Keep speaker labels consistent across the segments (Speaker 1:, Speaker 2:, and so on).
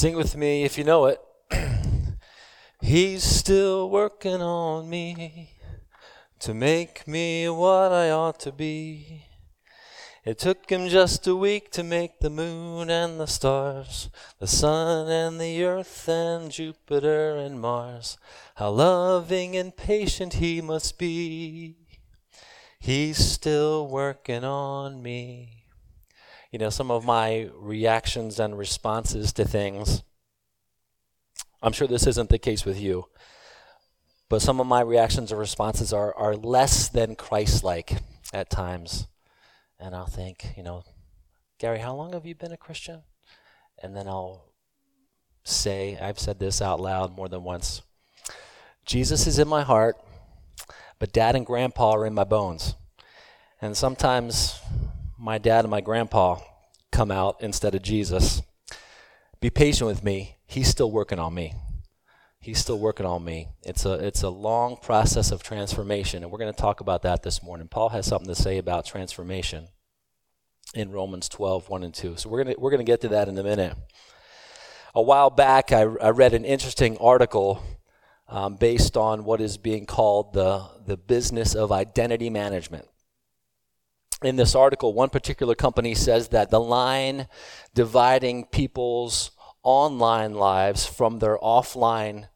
Speaker 1: Sing with me if you know it. He's still working on me to make me what I ought to be. It took him just a week to make the moon and the stars, the sun and the earth and Jupiter and Mars. How loving and patient he must be. He's still working on me you know, some of my reactions and responses to things. I'm sure this isn't the case with you, but some of my reactions or responses are, are less than Christ like at times. And I'll think, you know, Gary, how long have you been a Christian? And then I'll say, I've said this out loud more than once Jesus is in my heart, but dad and grandpa are in my bones. And sometimes my dad and my grandpa come out instead of Jesus. Be patient with me. He's still working on me. He's still working on me. It's a it's a long process of transformation, and we're going to talk about that this morning. Paul has something to say about transformation in Romans 12, 1 and 2. So we're gonna we're gonna get to that in a minute. A while back, I, I read an interesting article um, based on what is being called the the business of identity management in this article, one particular company says that the line dividing people's online lives from their offline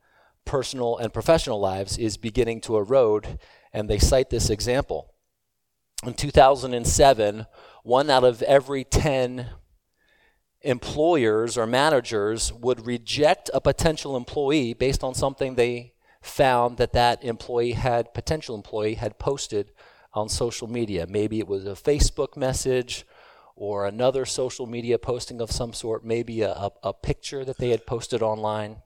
Speaker 1: personal and professional lives is beginning to erode, and they cite this example. In 2007, one out of every 10 employers or managers would reject a potential employee based on something they found that that employee had potential employee had posted on social media. Maybe it was a Facebook message or another social media posting of some sort, maybe a, a, a picture that they had posted online.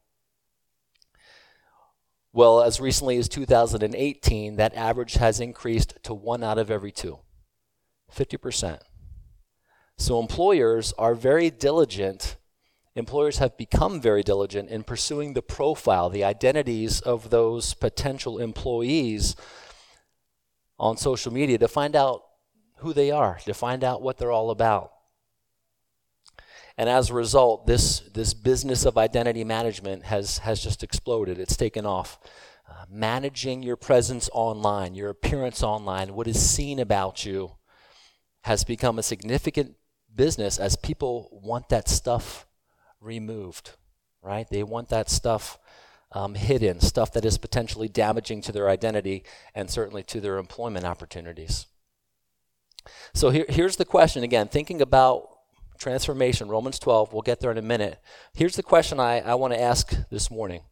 Speaker 1: Well, as recently as 2018, that average has increased to one out of every two 50%. So employers are very diligent. Employers have become very diligent in pursuing the profile, the identities of those potential employees on social media to find out who they are, to find out what they're all about. And as a result, this, this business of identity management has, has just exploded. It's taken off. Uh, managing your presence online, your appearance online, what is seen about you has become a significant business as people want that stuff removed, right? They want that stuff um, hidden, stuff that is potentially damaging to their identity and certainly to their employment opportunities. So here, here's the question again, thinking about transformation, Romans 12, we'll get there in a minute. Here's the question I, I want to ask this morning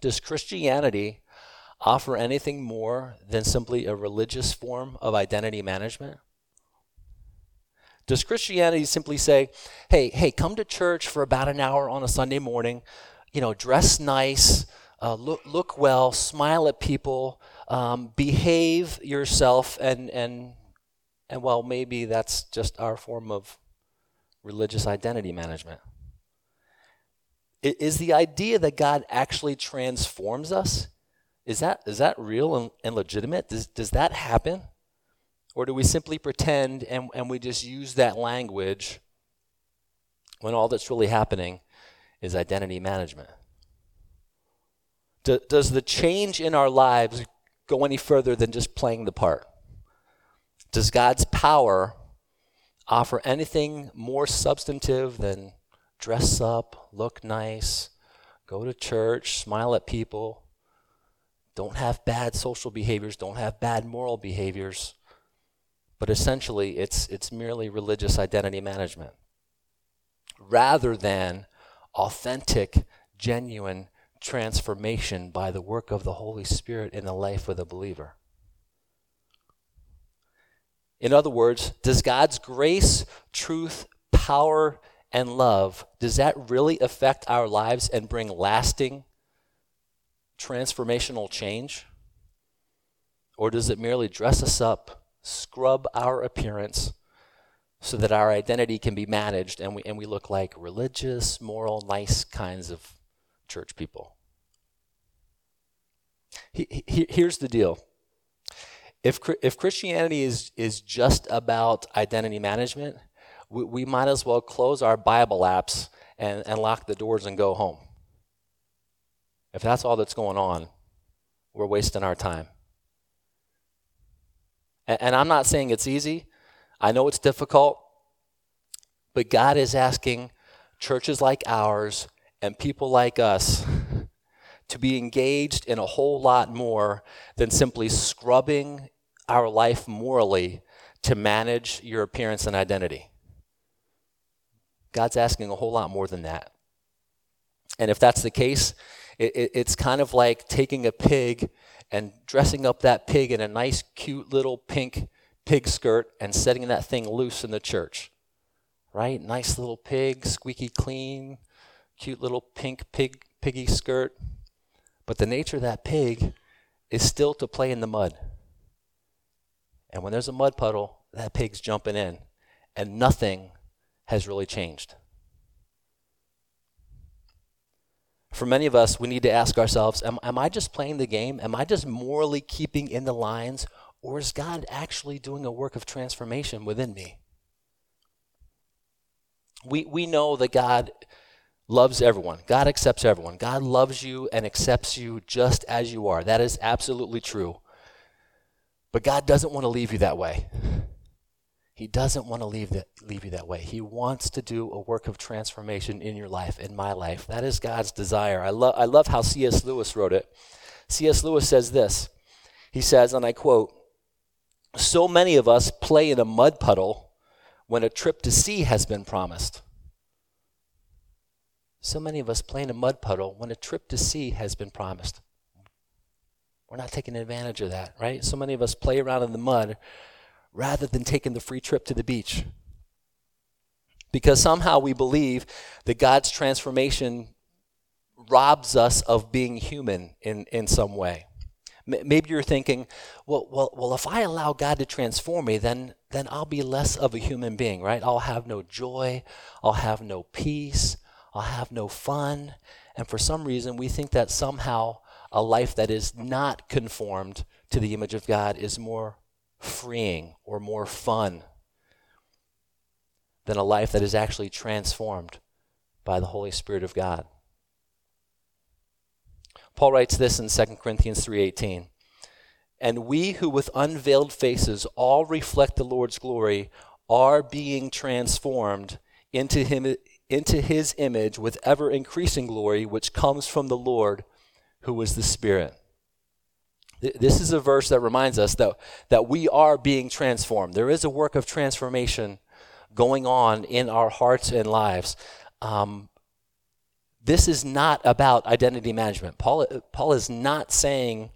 Speaker 1: Does Christianity offer anything more than simply a religious form of identity management? Does Christianity simply say, hey, hey, come to church for about an hour on a Sunday morning, you know, dress nice, uh, look, look well, smile at people, um, behave yourself, and, and, and well, maybe that's just our form of religious identity management. It is the idea that God actually transforms us? Is that, is that real and, and legitimate? Does, does that happen? Or do we simply pretend and, and we just use that language when all that's really happening is identity management. Do, does the change in our lives go any further than just playing the part? Does God's power offer anything more substantive than dress up, look nice, go to church, smile at people, don't have bad social behaviors, don't have bad moral behaviors? But essentially, it's, it's merely religious identity management rather than authentic, genuine transformation by the work of the Holy Spirit in the life of the believer. In other words, does God's grace, truth, power, and love, does that really affect our lives and bring lasting transformational change? Or does it merely dress us up, scrub our appearance, so that our identity can be managed and we, and we look like religious, moral, nice kinds of church people. He, he, here's the deal. If, if Christianity is, is just about identity management, we, we might as well close our Bible apps and, and lock the doors and go home. If that's all that's going on, we're wasting our time. And, and I'm not saying it's easy, I know it's difficult, but God is asking churches like ours and people like us to be engaged in a whole lot more than simply scrubbing our life morally to manage your appearance and identity. God's asking a whole lot more than that. And if that's the case, it, it, it's kind of like taking a pig and dressing up that pig in a nice, cute little pink pig skirt and setting that thing loose in the church. Right? Nice little pig, squeaky clean, cute little pink pig piggy skirt. But the nature of that pig is still to play in the mud. And when there's a mud puddle, that pig's jumping in, and nothing has really changed. For many of us, we need to ask ourselves am, am I just playing the game? Am I just morally keeping in the lines? Or is God actually doing a work of transformation within me? We, we know that God loves everyone. God accepts everyone. God loves you and accepts you just as you are. That is absolutely true. But God doesn't want to leave you that way. He doesn't want to leave, that, leave you that way. He wants to do a work of transformation in your life, in my life. That is God's desire. I, lo- I love how C.S. Lewis wrote it. C.S. Lewis says this He says, and I quote, So many of us play in a mud puddle when a trip to sea has been promised. So many of us play in a mud puddle when a trip to sea has been promised. We're not taking advantage of that, right? So many of us play around in the mud rather than taking the free trip to the beach. Because somehow we believe that God's transformation robs us of being human in, in some way. Maybe you're thinking, well, well, well, if I allow God to transform me, then, then I'll be less of a human being, right? I'll have no joy, I'll have no peace, I'll have no fun. And for some reason, we think that somehow a life that is not conformed to the image of God is more freeing or more fun than a life that is actually transformed by the Holy Spirit of God. Paul writes this in 2 Corinthians 3:18. And we who with unveiled faces all reflect the Lord's glory are being transformed into him into his image with ever increasing glory which comes from the Lord who is the Spirit. This is a verse that reminds us that, that we are being transformed. There is a work of transformation going on in our hearts and lives. Um, this is not about identity management. Paul, Paul is not saying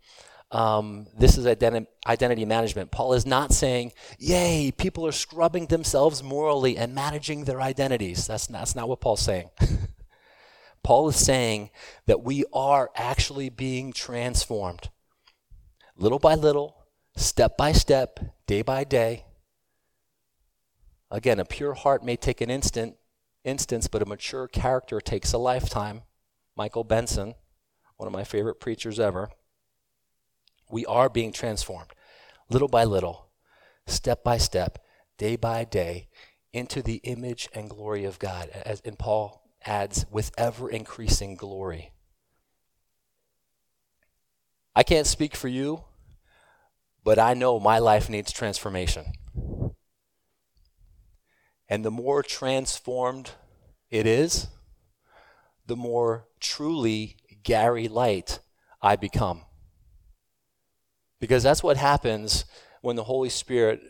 Speaker 1: um, this is identi- identity management. Paul is not saying, yay, people are scrubbing themselves morally and managing their identities. That's not, that's not what Paul's saying. Paul is saying that we are actually being transformed little by little, step by step, day by day. Again, a pure heart may take an instant instance, but a mature character takes a lifetime. Michael Benson, one of my favorite preachers ever. We are being transformed little by little, step by step, day by day, into the image and glory of God. As, and Paul adds, with ever increasing glory. I can't speak for you, but I know my life needs transformation. And the more transformed it is, the more truly Gary Light I become. Because that's what happens when the Holy Spirit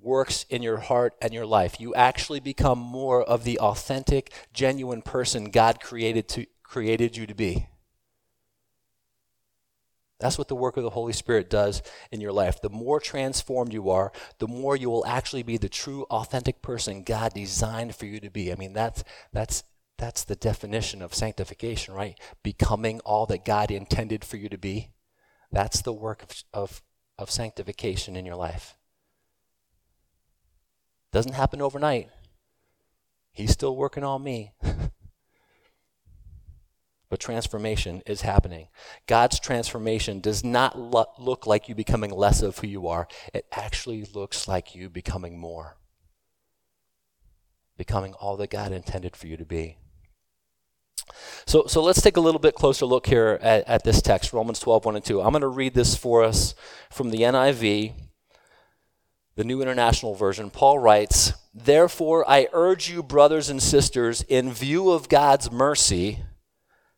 Speaker 1: works in your heart and your life. You actually become more of the authentic, genuine person God created to created you to be. That's what the work of the Holy Spirit does in your life. The more transformed you are, the more you will actually be the true, authentic person God designed for you to be. I mean, that's, that's, that's the definition of sanctification, right? Becoming all that God intended for you to be. That's the work of, of, of sanctification in your life. Doesn't happen overnight. He's still working on me. but transformation is happening. God's transformation does not lo- look like you becoming less of who you are, it actually looks like you becoming more. Becoming all that God intended for you to be. So, so let's take a little bit closer look here at, at this text, Romans 12, 1 and 2. I'm going to read this for us from the NIV, the New International Version. Paul writes, Therefore, I urge you, brothers and sisters, in view of God's mercy,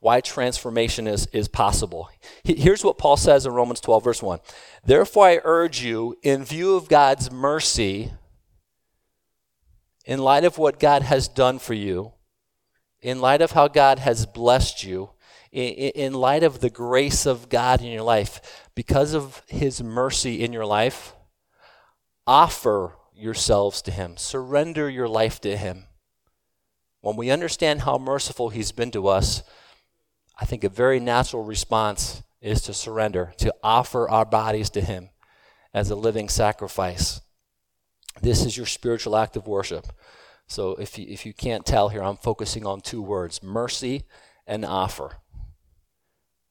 Speaker 1: why transformation is, is possible. Here's what Paul says in Romans 12, verse 1. Therefore, I urge you, in view of God's mercy, in light of what God has done for you, in light of how God has blessed you, in, in light of the grace of God in your life, because of his mercy in your life, offer yourselves to him, surrender your life to him. When we understand how merciful He's been to us, I think a very natural response is to surrender, to offer our bodies to Him as a living sacrifice. This is your spiritual act of worship. So if you, if you can't tell here, I'm focusing on two words mercy and offer.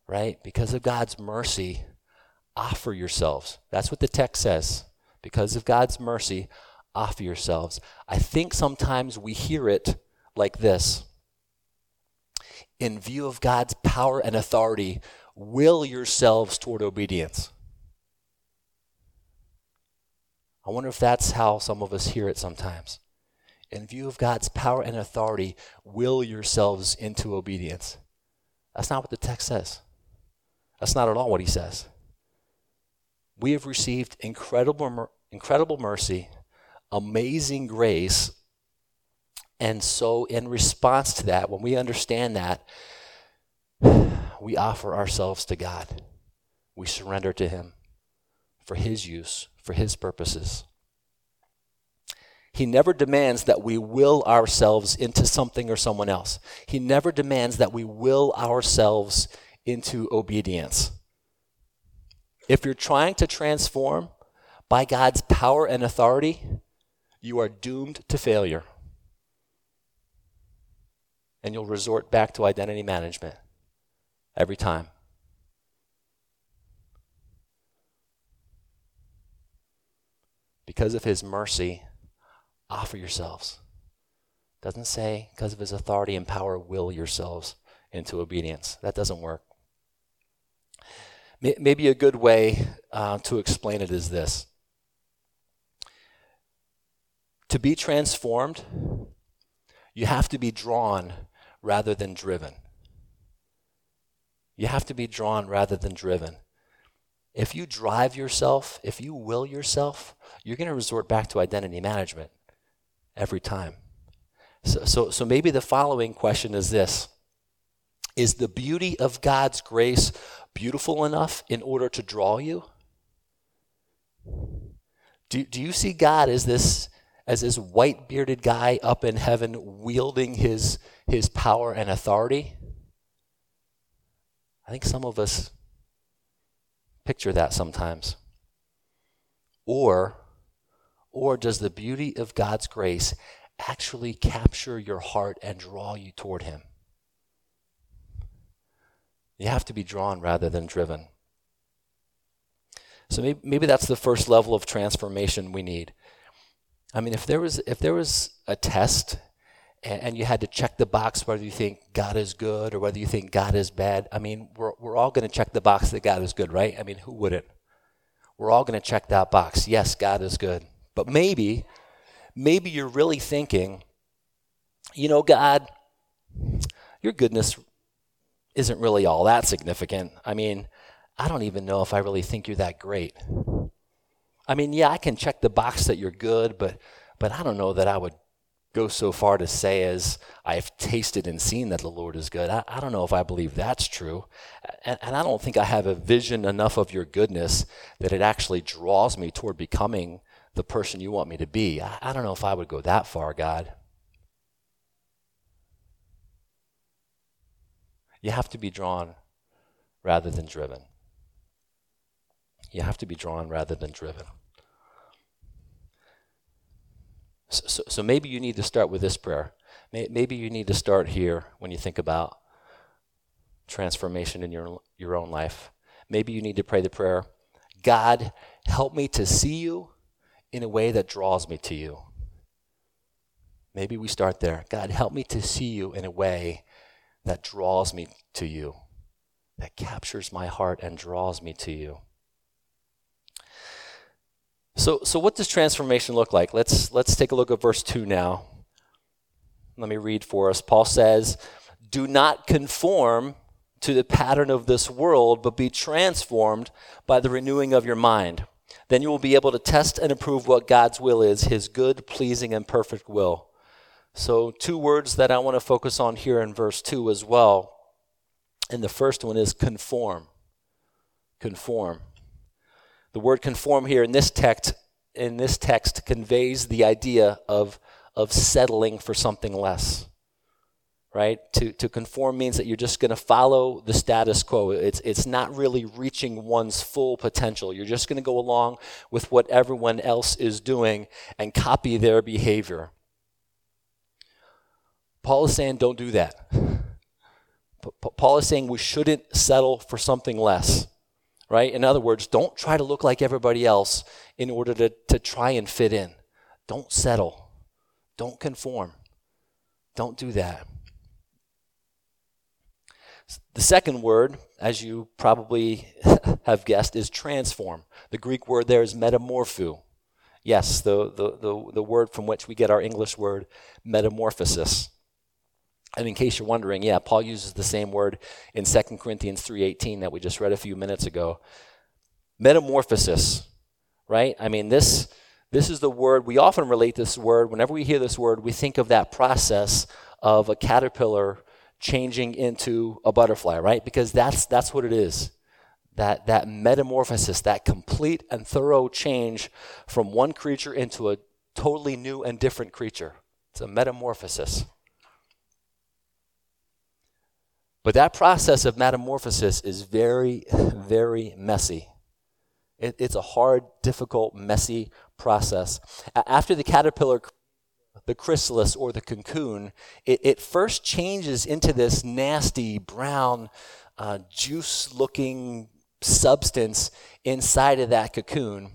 Speaker 1: Right? Because of God's mercy, offer yourselves. That's what the text says. Because of God's mercy, offer yourselves. I think sometimes we hear it like this In view of God's power and authority, will yourselves toward obedience. I wonder if that's how some of us hear it sometimes. In view of God's power and authority, will yourselves into obedience. That's not what the text says. That's not at all what he says. We have received incredible, incredible mercy, amazing grace, and so, in response to that, when we understand that, we offer ourselves to God. We surrender to Him for His use, for His purposes. He never demands that we will ourselves into something or someone else. He never demands that we will ourselves into obedience. If you're trying to transform by God's power and authority, you are doomed to failure and you'll resort back to identity management every time. Because of his mercy, offer yourselves. Doesn't say because of his authority and power, will yourselves into obedience. That doesn't work. Maybe a good way uh, to explain it is this To be transformed, you have to be drawn rather than driven. You have to be drawn rather than driven. If you drive yourself, if you will yourself, you're going to resort back to identity management every time. So, so, so maybe the following question is this Is the beauty of God's grace beautiful enough in order to draw you? Do, do you see God as this as this white bearded guy up in heaven wielding his, his power and authority? I think some of us picture that sometimes. Or, or does the beauty of God's grace actually capture your heart and draw you toward Him? You have to be drawn rather than driven. So maybe, maybe that's the first level of transformation we need. I mean, if there was if there was a test and, and, you had to check the box whether you think God is good or whether you think God is bad, I mean, we're we're all going to check the box that God is good, right? I mean, who wouldn't? We're all going to check that box. Yes, God is good. But maybe maybe you're really thinking, you know, God, your goodness isn't really all that significant. I mean, I don't even know if I really think you're that great. I mean, yeah, I can check the box that you're good, but but I don't know that I would go so far to say as I've tasted and seen that the Lord is good. I, I don't know if I believe that's true. And, and, I don't think I have a vision enough of your goodness that it actually draws me toward becoming the person you want me to be. I, I don't know if I would go that far, God. You have to be drawn rather than driven. You have to be drawn rather than driven. So, so, maybe you need to start with this prayer. Maybe you need to start here when you think about transformation in your, your own life. Maybe you need to pray the prayer God, help me to see you in a way that draws me to you. Maybe we start there. God, help me to see you in a way that draws me to you, that captures my heart and draws me to you. So, so what does transformation look like? Let's, let's take a look at verse 2 now. Let me read for us. Paul says, Do not conform to the pattern of this world, but be transformed by the renewing of your mind. Then you will be able to test and approve what God's will is, his good, pleasing, and perfect will. So, two words that I want to focus on here in verse 2 as well. And the first one is conform. Conform. The word conform here in this text in this text conveys the idea of, of settling for something less right? To, to conform means that you're just going to follow the status quo. It's, it's not really reaching one's full potential. You're just going to go along with what everyone else is doing and copy their behavior. Paul is saying, don't do that. Paul is saying we shouldn't settle for something less, right? In other words, don't try to look like everybody else in order to, to try and fit in. Don't settle. Don't conform. Don't do that. The second word, as you probably have guessed, is transform. The Greek word there is metamorpho. Yes, the, the, the, the word from which we get our English word metamorphosis. And in case you're wondering, yeah, Paul uses the same word in 2 Corinthians 3:18 that we just read a few minutes ago. Metamorphosis, right? I mean, this this is the word we often relate this word whenever we hear this word, we think of that process of a caterpillar changing into a butterfly, right? Because that's, that's what it is. That, that metamorphosis, that complete and thorough change from one creature into a totally new and different creature. It's a metamorphosis. But that process of metamorphosis is very, very messy. It, it's a hard, difficult, messy process. After the caterpillar the chrysalis or the cocoon, it, it first changes into this nasty brown, uh, juice looking substance inside of that cocoon.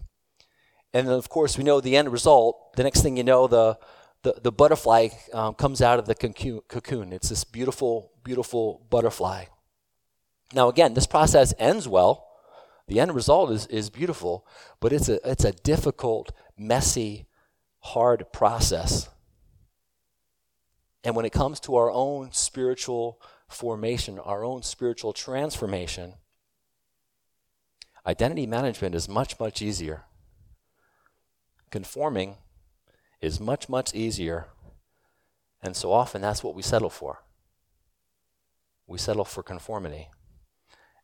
Speaker 1: And then, of course, we know the end result. The next thing you know, the, the, the butterfly um, comes out of the cocoon. It's this beautiful, beautiful butterfly. Now, again, this process ends well. The end result is, is beautiful, but it's a, it's a difficult, messy, hard process. And when it comes to our own spiritual formation, our own spiritual transformation, identity management is much, much easier. Conforming is much, much easier. And so often that's what we settle for. We settle for conformity.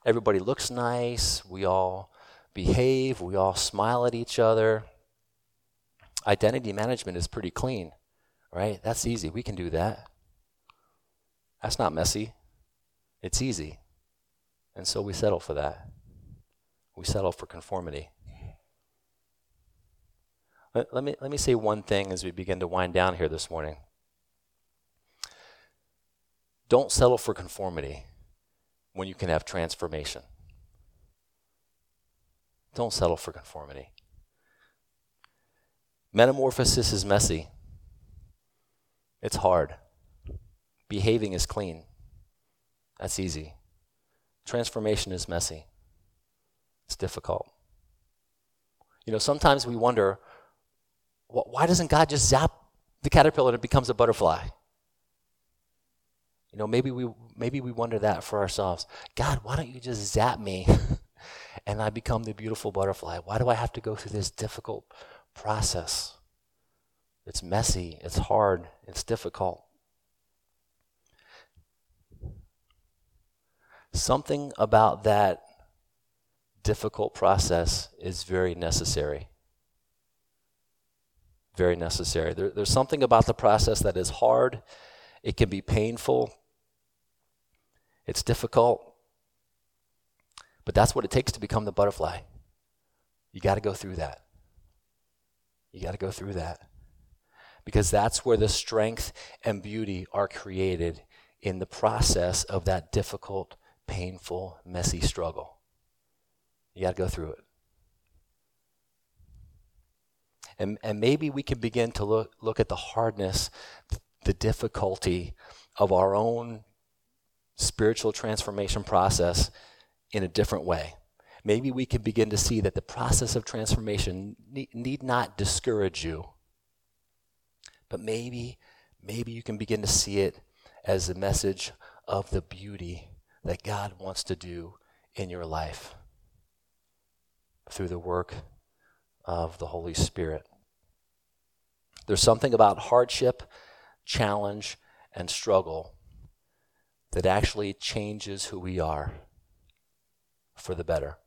Speaker 1: Everybody looks nice. We all behave. We all smile at each other. Identity management is pretty clean right? That's easy. We can do that. That's not messy. It's easy. And so we settle for that. We settle for conformity. Let, let, me, let me say one thing as we begin to wind down here this morning. Don't settle for conformity when you can have transformation. Don't settle for conformity. Metamorphosis is messy. It's hard. Behaving is clean. That's easy. Transformation is messy. It's difficult. You know, sometimes we wonder why doesn't God just zap the caterpillar and it becomes a butterfly? You know, maybe we maybe we wonder that for ourselves. God, why don't you just zap me and I become the beautiful butterfly? Why do I have to go through this difficult process? It's messy, it's hard, it's difficult. Something about that difficult process is very necessary. Very necessary. There, there's something about the process that is hard, it can be painful, it's difficult, but that's what it takes to become the butterfly. You got to go through that. You got to go through that. Because that's where the strength and beauty are created in the process of that difficult, painful, messy struggle. You got to go through it. And, and maybe we can begin to look, look at the hardness, the difficulty of our own spiritual transformation process in a different way. Maybe we can begin to see that the process of transformation need, need not discourage you, but maybe, maybe you can begin to see it as a message of the beauty that God wants to do in your life through the work of the Holy Spirit. There's something about hardship, challenge, and struggle that actually changes who we are for the better.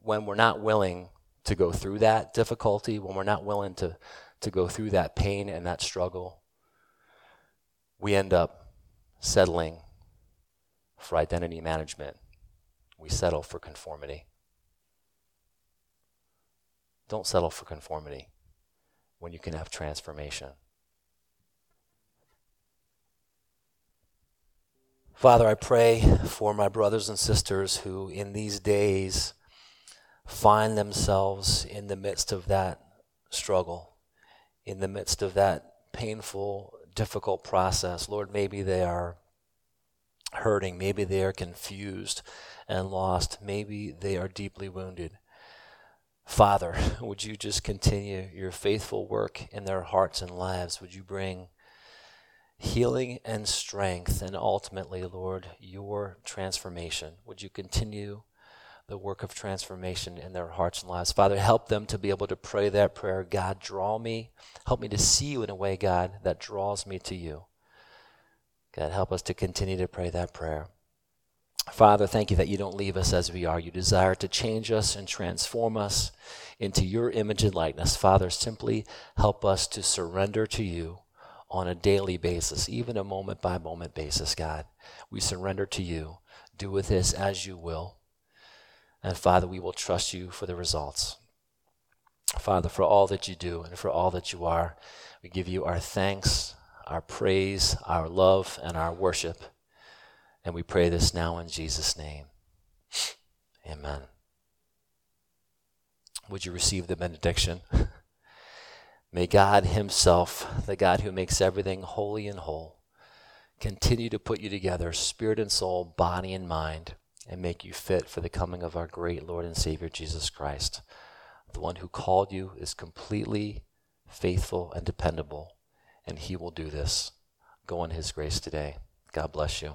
Speaker 1: When we're not willing to go through that difficulty, when we're not willing to, to go through that pain and that struggle, we end up settling for identity management. We settle for conformity. Don't settle for conformity when you can have transformation. Father, I pray for my brothers and sisters who in these days find themselves in the midst of that struggle, in the midst of that painful, difficult process. Lord, maybe they are hurting, maybe they are confused and lost, maybe they are deeply wounded. Father, would you just continue your faithful work in their hearts and lives? Would you bring healing and strength, and ultimately, Lord, your transformation? Would you continue the work of transformation in their hearts and lives? Father, help them to be able to pray that prayer God, draw me. Help me to see you in a way, God, that draws me to you. God, help us to continue to pray that prayer. Father, thank you that you don't leave us as we are. You desire to change us and transform us into your image and likeness. Father, simply help us to surrender to you on a daily basis, even a moment by moment basis, God. We surrender to you. Do with this as you will. And Father, we will trust you for the results. Father, for all that you do and for all that you are, we give you our thanks, our praise, our love, and our worship. And we pray this now in Jesus' name. Amen. Would you receive the benediction? May God Himself, the God who makes everything holy and whole, continue to put you together, spirit and soul, body and mind, and make you fit for the coming of our great Lord and Savior Jesus Christ. The one who called you is completely faithful and dependable, and He will do this. Go in His grace today. God bless you.